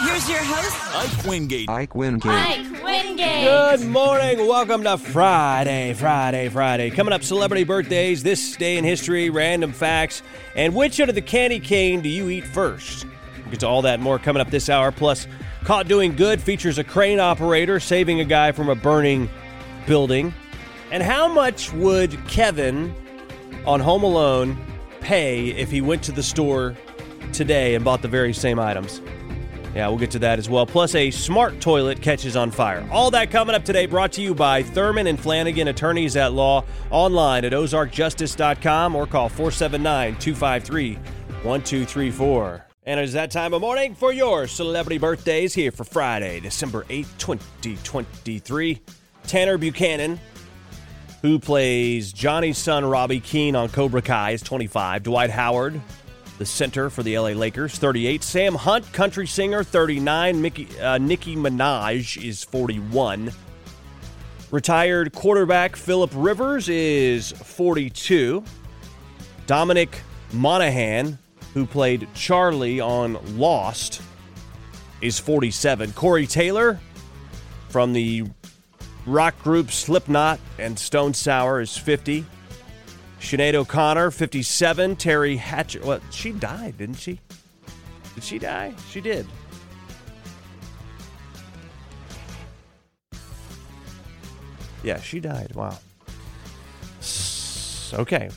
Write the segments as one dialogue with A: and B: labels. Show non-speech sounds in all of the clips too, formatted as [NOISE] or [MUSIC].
A: Here's your host.
B: Ike Wingate.
C: Ike Wingate.
A: Ike Wingate.
D: Good morning. Welcome to Friday, Friday, Friday. Coming up, celebrity birthdays, this day in history, random facts, and which out of the candy cane do you eat first? We'll get to all that and more coming up this hour. Plus, Caught Doing Good features a crane operator saving a guy from a burning building. And how much would Kevin on Home Alone pay if he went to the store today and bought the very same items? Yeah, we'll get to that as well. Plus, a smart toilet catches on fire. All that coming up today, brought to you by Thurman and Flanagan Attorneys at Law, online at ozarkjustice.com or call 479 253 1234. And it is that time of morning for your celebrity birthdays here for Friday, December 8th, 2023. Tanner Buchanan, who plays Johnny's son Robby Keene on Cobra Kai, is 25. Dwight Howard, the center for the LA Lakers, 38. Sam Hunt, country singer, 39. Mickey, uh, Nicki Minaj is 41. Retired quarterback Philip Rivers is 42. Dominic Monaghan, who played Charlie on Lost, is 47. Corey Taylor from the rock group Slipknot and Stone Sour is 50. Sinead O'Connor, 57. Teri Hatcher. Well, she died, didn't she? Did she die? She did. Yeah, she died. Wow. Okay.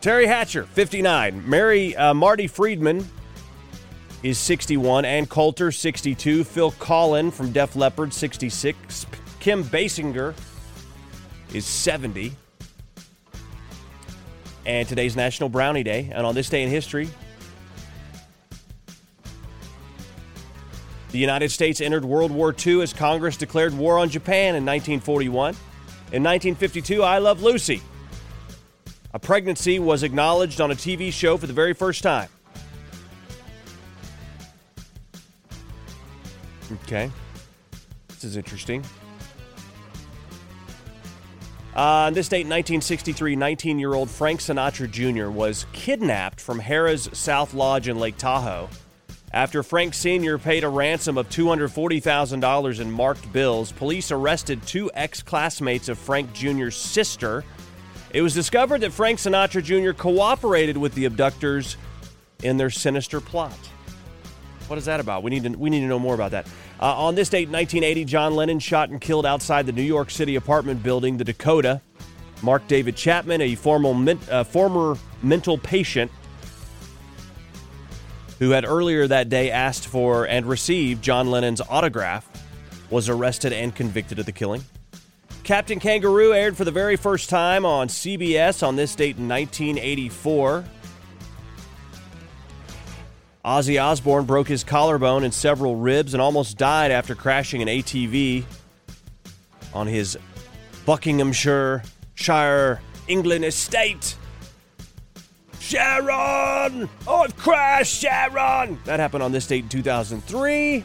D: Teri Hatcher, 59. Mary uh, Marty Friedman is 61. Ann Coulter, 62. Phil Collen from Def Leppard, 66. Kim Basinger is 70. And today's National Brownie Day. And on this day in history, the United States entered World War II as Congress declared war on Japan in 1941. In 1952, I Love Lucy. A pregnancy was acknowledged on a TV show for the very first time. Okay. This is interesting. Uh, on this date, 1963, 19 year old Frank Sinatra Jr. was kidnapped from Harrah's South Lodge in Lake Tahoe. After Frank Sr. paid a ransom of $240,000 in marked bills, police arrested two ex classmates of Frank Jr.'s sister. It was discovered that Frank Sinatra Jr. cooperated with the abductors in their sinister plot. What is that about? We need to, we need to know more about that. Uh, on this date, 1980, John Lennon shot and killed outside the New York City apartment building, the Dakota. Mark David Chapman, a formal, men- uh, former mental patient who had earlier that day asked for and received John Lennon's autograph, was arrested and convicted of the killing. Captain Kangaroo aired for the very first time on CBS on this date in 1984. Ozzy Osbourne broke his collarbone and several ribs and almost died after crashing an ATV on his Buckinghamshire Shire, England estate. Sharon! Oh, I've crashed, Sharon! That happened on this date in 2003.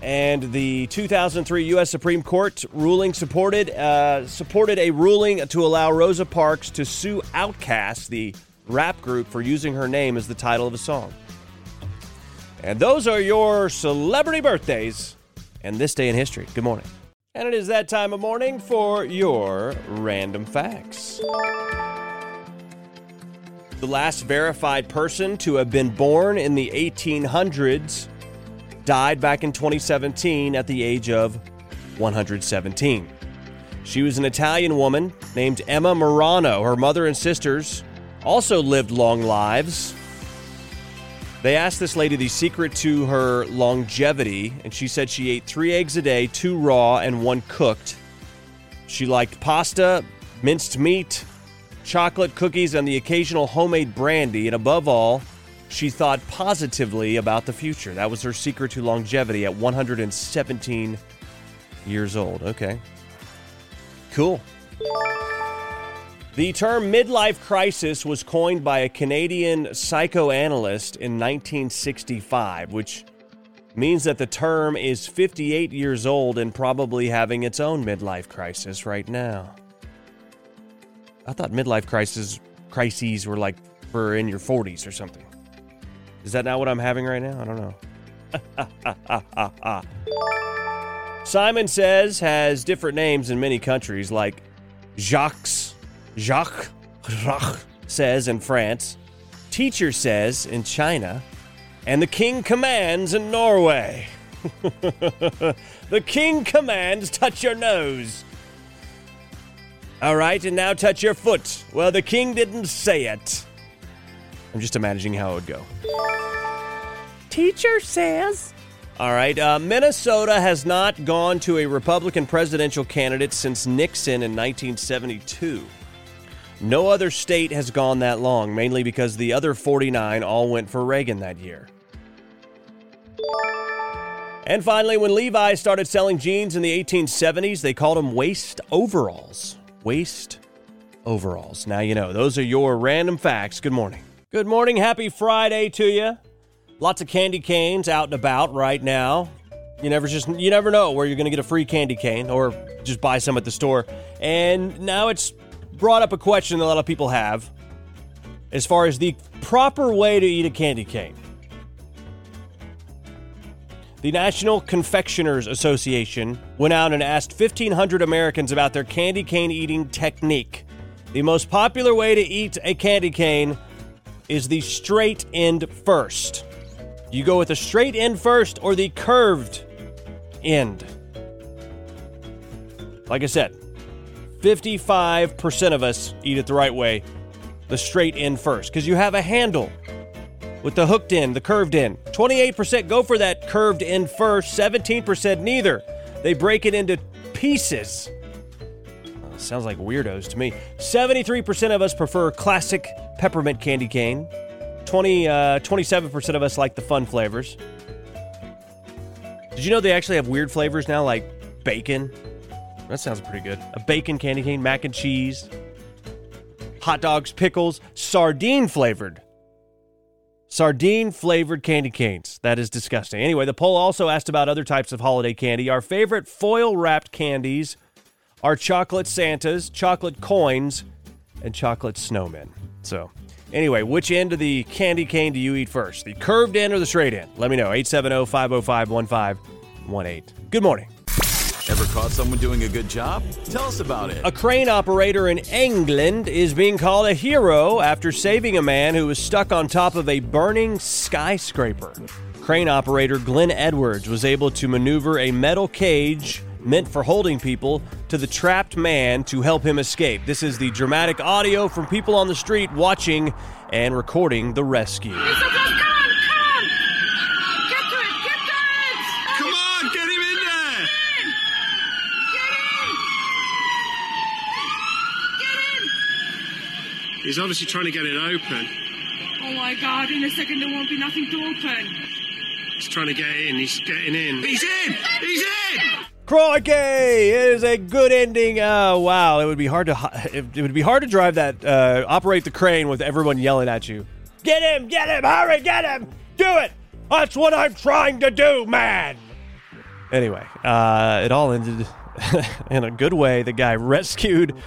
D: And the 2003 U.S. Supreme Court ruling supported uh, supported a ruling to allow Rosa Parks to sue Outkast, the rap group, for using her name as the title of a song. And those are your celebrity birthdays and this day in history. Good morning. And it is that time of morning for your random facts. the last verified person to have been born in the 1800s, died back in 2017 at the age of 117. She was an Italian woman named Emma Morano. Her mother and sisters also lived long lives. They asked this lady the secret to her longevity, and she said she ate three eggs a day, two raw and one cooked. She liked pasta, minced meat, chocolate cookies, and the occasional homemade brandy. And above all, she thought positively about the future. That was her secret to longevity at 117 years old. Okay. Cool. The term midlife crisis was coined by a Canadian psychoanalyst in 1965, which means that the term is 58 years old and probably having its own midlife crisis right now. I thought midlife crisis crises were like for in your 40s or something. Is that not what I'm having right now? I don't know. [LAUGHS] Simon Says has different names in many countries, like Jacques, Jacques, Jacques says in France, Teacher says in China, and the King commands in Norway. [LAUGHS] the King commands, touch your nose. All right, and now touch your foot. Well, the King didn't say it. I'm just imagining how it would go. Teacher says. All right. Uh, Minnesota has not gone to a Republican presidential candidate since Nixon in 1972. No other state has gone that long, mainly because the other 49 all went for Reagan that year. And finally, when Levi started selling jeans in the 1870s, they called them waist overalls. Waist overalls. Now you know, those are your random facts. Good morning. Good morning. Happy Friday to you. Lots of candy canes out and about right now. You never just you never know where you're going to get a free candy cane or just buy some at the store. And now it's brought up a question that a lot of people have as far as the proper way to eat a candy cane. The National Confectioners Association went out and asked 1,500 Americans about their candy cane eating technique. The most popular way to eat a candy cane is the straight end first. You go with the straight end first or the curved end. Like I said, 55% of us eat it the right way, the straight end first, because you have a handle with the hooked end, the curved end. 28% go for that curved end first, 17% neither. They break it into pieces. Sounds like weirdos to me. 73% of us prefer classic peppermint candy cane. 20, uh, 27% of us like the fun flavors. Did you know they actually have weird flavors now, like bacon? That sounds pretty good. A bacon candy cane, mac and cheese, hot dogs, pickles, sardine flavored. Sardine flavored candy canes. That is disgusting. Anyway, the poll also asked about other types of holiday candy. Our favorite foil wrapped candies are chocolate Santas, chocolate coins, and chocolate snowmen. So, anyway, which end of the candy cane do you eat first? The curved end or the straight end? Let me know. 870 505 1518. Good morning.
B: Ever caught someone doing a good job? Tell us about it.
D: A crane operator in England is being called a hero after saving a man who was stuck on top of a burning skyscraper. Crane operator Glenn Edwards was able to maneuver a metal cage meant for holding people to the trapped man to help him escape. This is the dramatic audio from people on the street watching and recording the rescue.
E: Come on, come on! Get to it, get to it!
B: Come on, get him in there.
C: He's obviously trying to get it open.
E: Oh my god, in a second there won't be nothing to open.
C: He's trying to get in. He's getting in. He's in. He's in.
D: Crikey! It is a good ending. Oh wow! It would be hard to it it would be hard to drive that uh, operate the crane with everyone yelling at you. Get him! Get him! Hurry! Get him! Do it! That's what I'm trying to do, man. Anyway, uh, it all ended [LAUGHS] in a good way. The guy [LAUGHS] rescued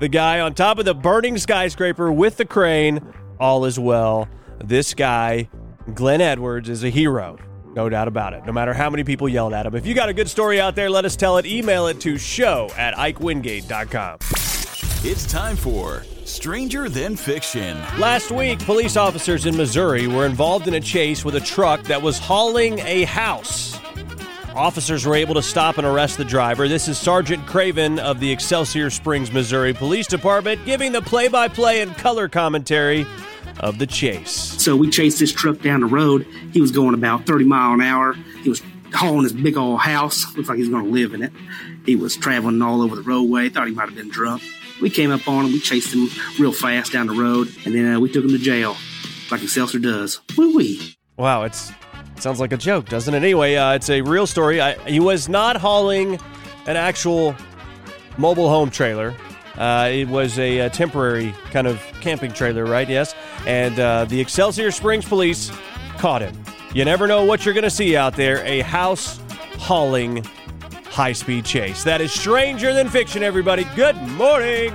D: the guy on top of the burning skyscraper with the crane. All is well. This guy, Glenn Edwards, is a hero. No doubt about it. No matter how many people yelled at him. If you got a good story out there, let us tell it. Email it to show at IkeWingate.com.
B: It's time for Stranger Than Fiction.
D: Last week, police officers in Missouri were involved in a chase with a truck that was hauling a house. Officers were able to stop and arrest the driver. This is Sergeant Craven of the Excelsior Springs, Missouri Police Department giving the play by play and color commentary of the chase.
F: So we chased this truck down the road. He was going about 30 mile an hour. He was hauling his big old house. Looks like he's going to live in it. He was traveling all over the roadway. Thought he might have been drunk. We came up on him. We chased him real fast down the road, and then uh, we took him to jail, like Excelsior does. Woo wee.
D: Wow, it's sounds like a joke, doesn't it? Anyway, uh, it's a real story. I, he was not hauling an actual mobile home trailer. Uh, it was a, a temporary kind of camping trailer, right? Yes. And uh, the Excelsior Springs police caught him. You never know what you're going to see out there a house hauling high speed chase. That is stranger than fiction, everybody. Good morning.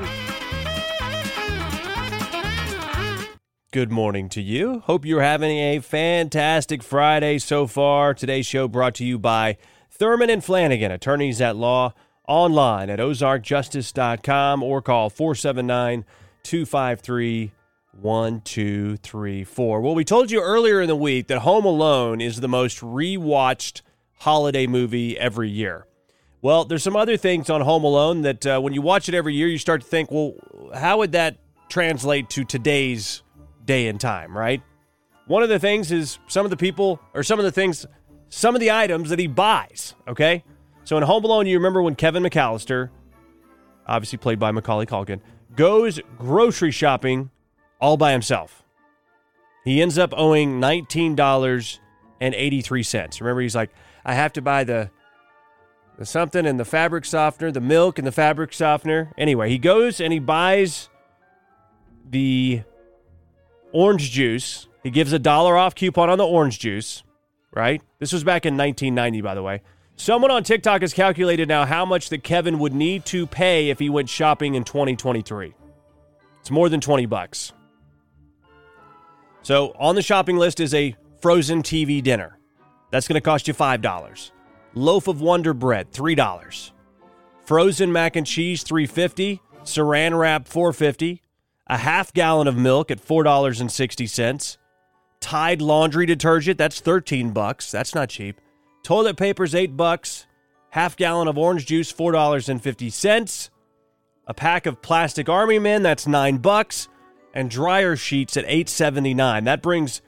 D: Good morning to you. Hope you're having a fantastic Friday so far. Today's show brought to you by Thurman and Flanagan, attorneys at law, online at ozarkjustice.com or call 479 253 1234. Well, we told you earlier in the week that Home Alone is the most rewatched holiday movie every year. Well, there's some other things on Home Alone that uh, when you watch it every year, you start to think, well, how would that translate to today's day and time, right? One of the things is some of the people, or some of the things, some of the items that he buys, okay? So in Home Alone, you remember when Kevin McAllister, obviously played by Macaulay Culkin, goes grocery shopping all by himself. He ends up owing $19.83. Remember, he's like, I have to buy the the something and the fabric softener, the milk and the fabric softener. Anyway, he goes and he buys the orange juice. He gives a dollar off coupon on the orange juice, right? This was back in 1990, by the way. Someone on TikTok has calculated now how much that Kevin would need to pay if he went shopping in 2023. It's more than 20 bucks. So on the shopping list is a frozen TV dinner. That's going to cost you $5 loaf of Wonder Bread, $3. Frozen mac and cheese, 350 Saran wrap, 450 A half gallon of milk at $4.60. Tide laundry detergent, that's 13 bucks. That's not cheap. Toilet paper's 8 bucks. Half gallon of orange juice, $4.50. A pack of plastic army men, that's 9 bucks. And dryer sheets at 8.79. That brings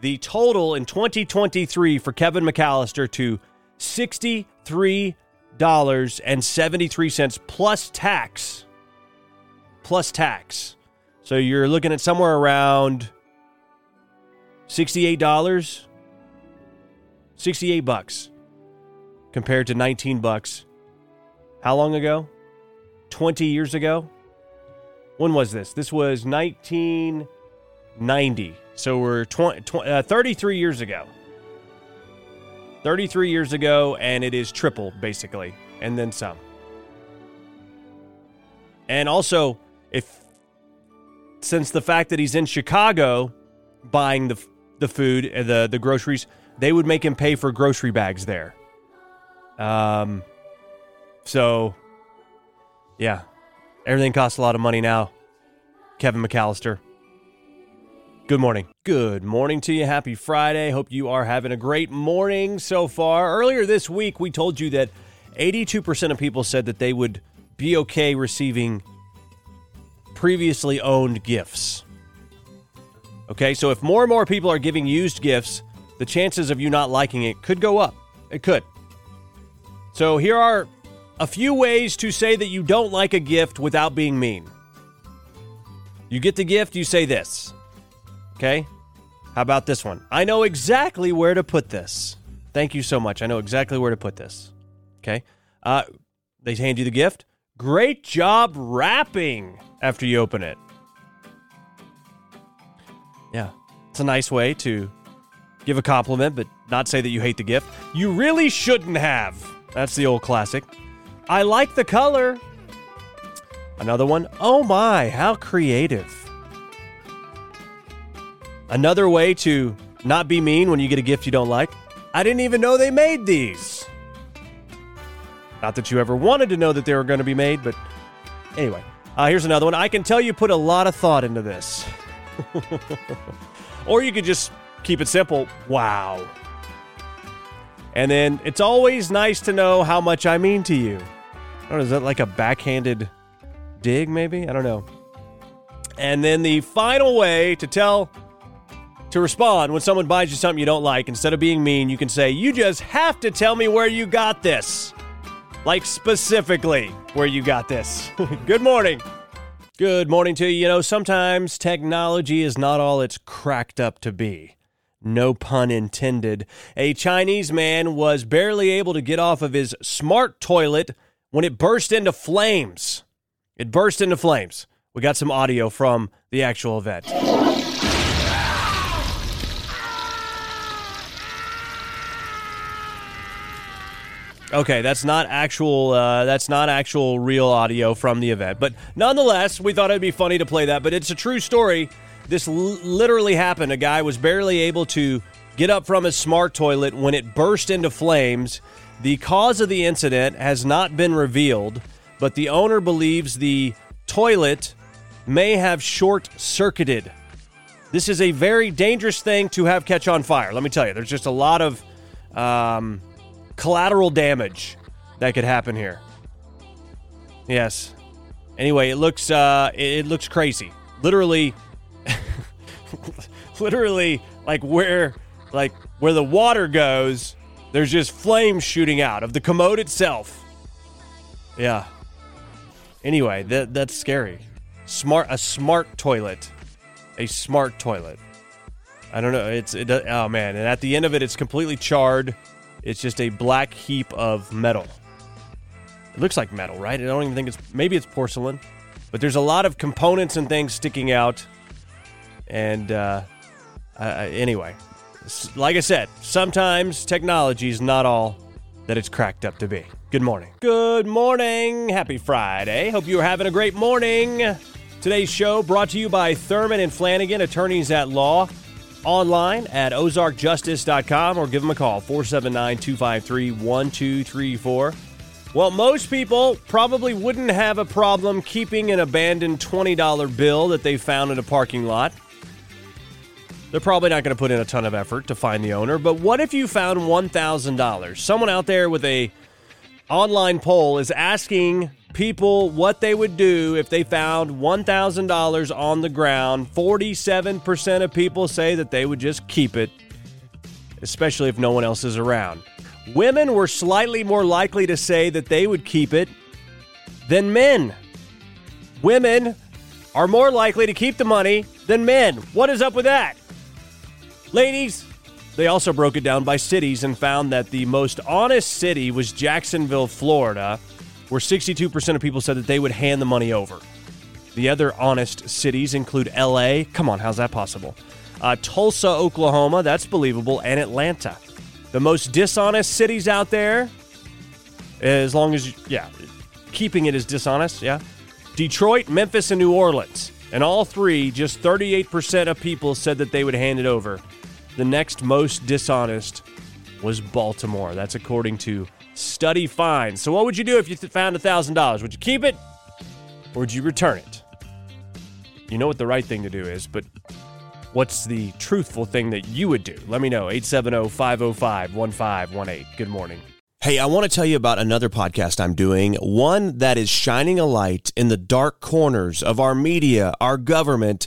D: the total in 2023 for Kevin McAllister to $63.73 plus tax. Plus tax. So you're looking at somewhere around $68. 68 bucks compared to 19 bucks. How long ago? 20 years ago? When was this? This was 1990. So we're 20, 20 uh, 33 years ago. 33 years ago, and it is triple, basically, and then some. And also, if since the fact that he's in Chicago buying the the food, uh, the the groceries, they would make him pay for grocery bags there. Um, so yeah, everything costs a lot of money now. Kevin McAllister. Good morning. Good morning to you. Happy Friday. Hope you are having a great morning so far. Earlier this week, we told you that 82% of people said that they would be okay receiving previously owned gifts. Okay, so if more and more people are giving used gifts, the chances of you not liking it could go up. It could. So here are a few ways to say that you don't like a gift without being mean. You get the gift, you say this. Okay? How about this one? I know exactly where to put this. Thank you so much. I know exactly where to put this. Okay? Uh, they hand you the gift. Great job wrapping after you open it. Yeah. It's a nice way to give a compliment, but not say that you hate the gift. You really shouldn't have. That's the old classic. I like the color. Another one. Oh my, how creative. Another way to not be mean when you get a gift you don't like. I didn't even know they made these. Not that you ever wanted to know that they were going to be made, but anyway. Uh, here's another one. I can tell you put a lot of thought into this. [LAUGHS] or you could just keep it simple. Wow. And then it's always nice to know how much I mean to you. I don't know, is that like a backhanded dig, maybe? I don't know. And then the final way to tell, to respond when someone buys you something you don't like, instead of being mean, you can say, You just have to tell me where you got this. Like specifically where you got this. [LAUGHS] Good morning. Good morning to you. You know, sometimes technology is not all it's cracked up to be. No pun intended. A Chinese man was barely able to get off of his smart toilet when it burst into flames. It burst into flames. We got some audio from the actual event. Okay, that's not actual. Uh, that's not actual real audio from the event, but nonetheless, we thought it'd be funny to play that. But it's a true story. This l- literally happened. A guy was barely able to get up from his smart toilet when it burst into flames. The cause of the incident has not been revealed, but the owner believes the toilet may have short circuited. This is a very dangerous thing to have catch on fire. Let me tell you, there's just a lot of um, collateral damage that could happen here. Yes. Anyway, it looks uh, it looks crazy. Literally, [LAUGHS] literally, like where like where the water goes, there's just flames shooting out of the commode itself. Yeah. Anyway, that that's scary. Smart a smart toilet, a smart toilet. I don't know. It's it. Oh man! And at the end of it, it's completely charred. It's just a black heap of metal. It looks like metal, right? I don't even think it's maybe it's porcelain, but there's a lot of components and things sticking out. And uh, uh, anyway, like I said, sometimes technology is not all that it's cracked up to be. Good morning. Good morning. Happy Friday. Hope you are having a great morning. Today's show brought to you by Thurman and Flanagan, attorneys at law. Online at ozarkjustice.com or give them a call 479 253 1234. Well, most people probably wouldn't have a problem keeping an abandoned $20 bill that they found in a parking lot. They're probably not going to put in a ton of effort to find the owner, but what if you found $1,000? Someone out there with a online poll is asking people what they would do if they found $1,000 on the ground. 47% of people say that they would just keep it, especially if no one else is around. Women were slightly more likely to say that they would keep it than men. Women are more likely to keep the money than men. What is up with that? Ladies, they also broke it down by cities and found that the most honest city was Jacksonville, Florida, where 62% of people said that they would hand the money over. The other honest cities include LA. Come on, how's that possible? Uh, Tulsa, Oklahoma, that's believable, and Atlanta. The most dishonest cities out there, as long as, yeah, keeping it as dishonest, yeah. Detroit, Memphis, and New Orleans. And all three, just 38% of people said that they would hand it over. The next most dishonest was Baltimore. That's according to Study Find. So, what would you do if you th- found $1,000? Would you keep it or would you return it? You know what the right thing to do is, but what's the truthful thing that you would do? Let me know. 870 505 1518. Good morning. Hey, I want to tell you about another podcast I'm doing, one that is shining a light in the dark corners of our media, our government,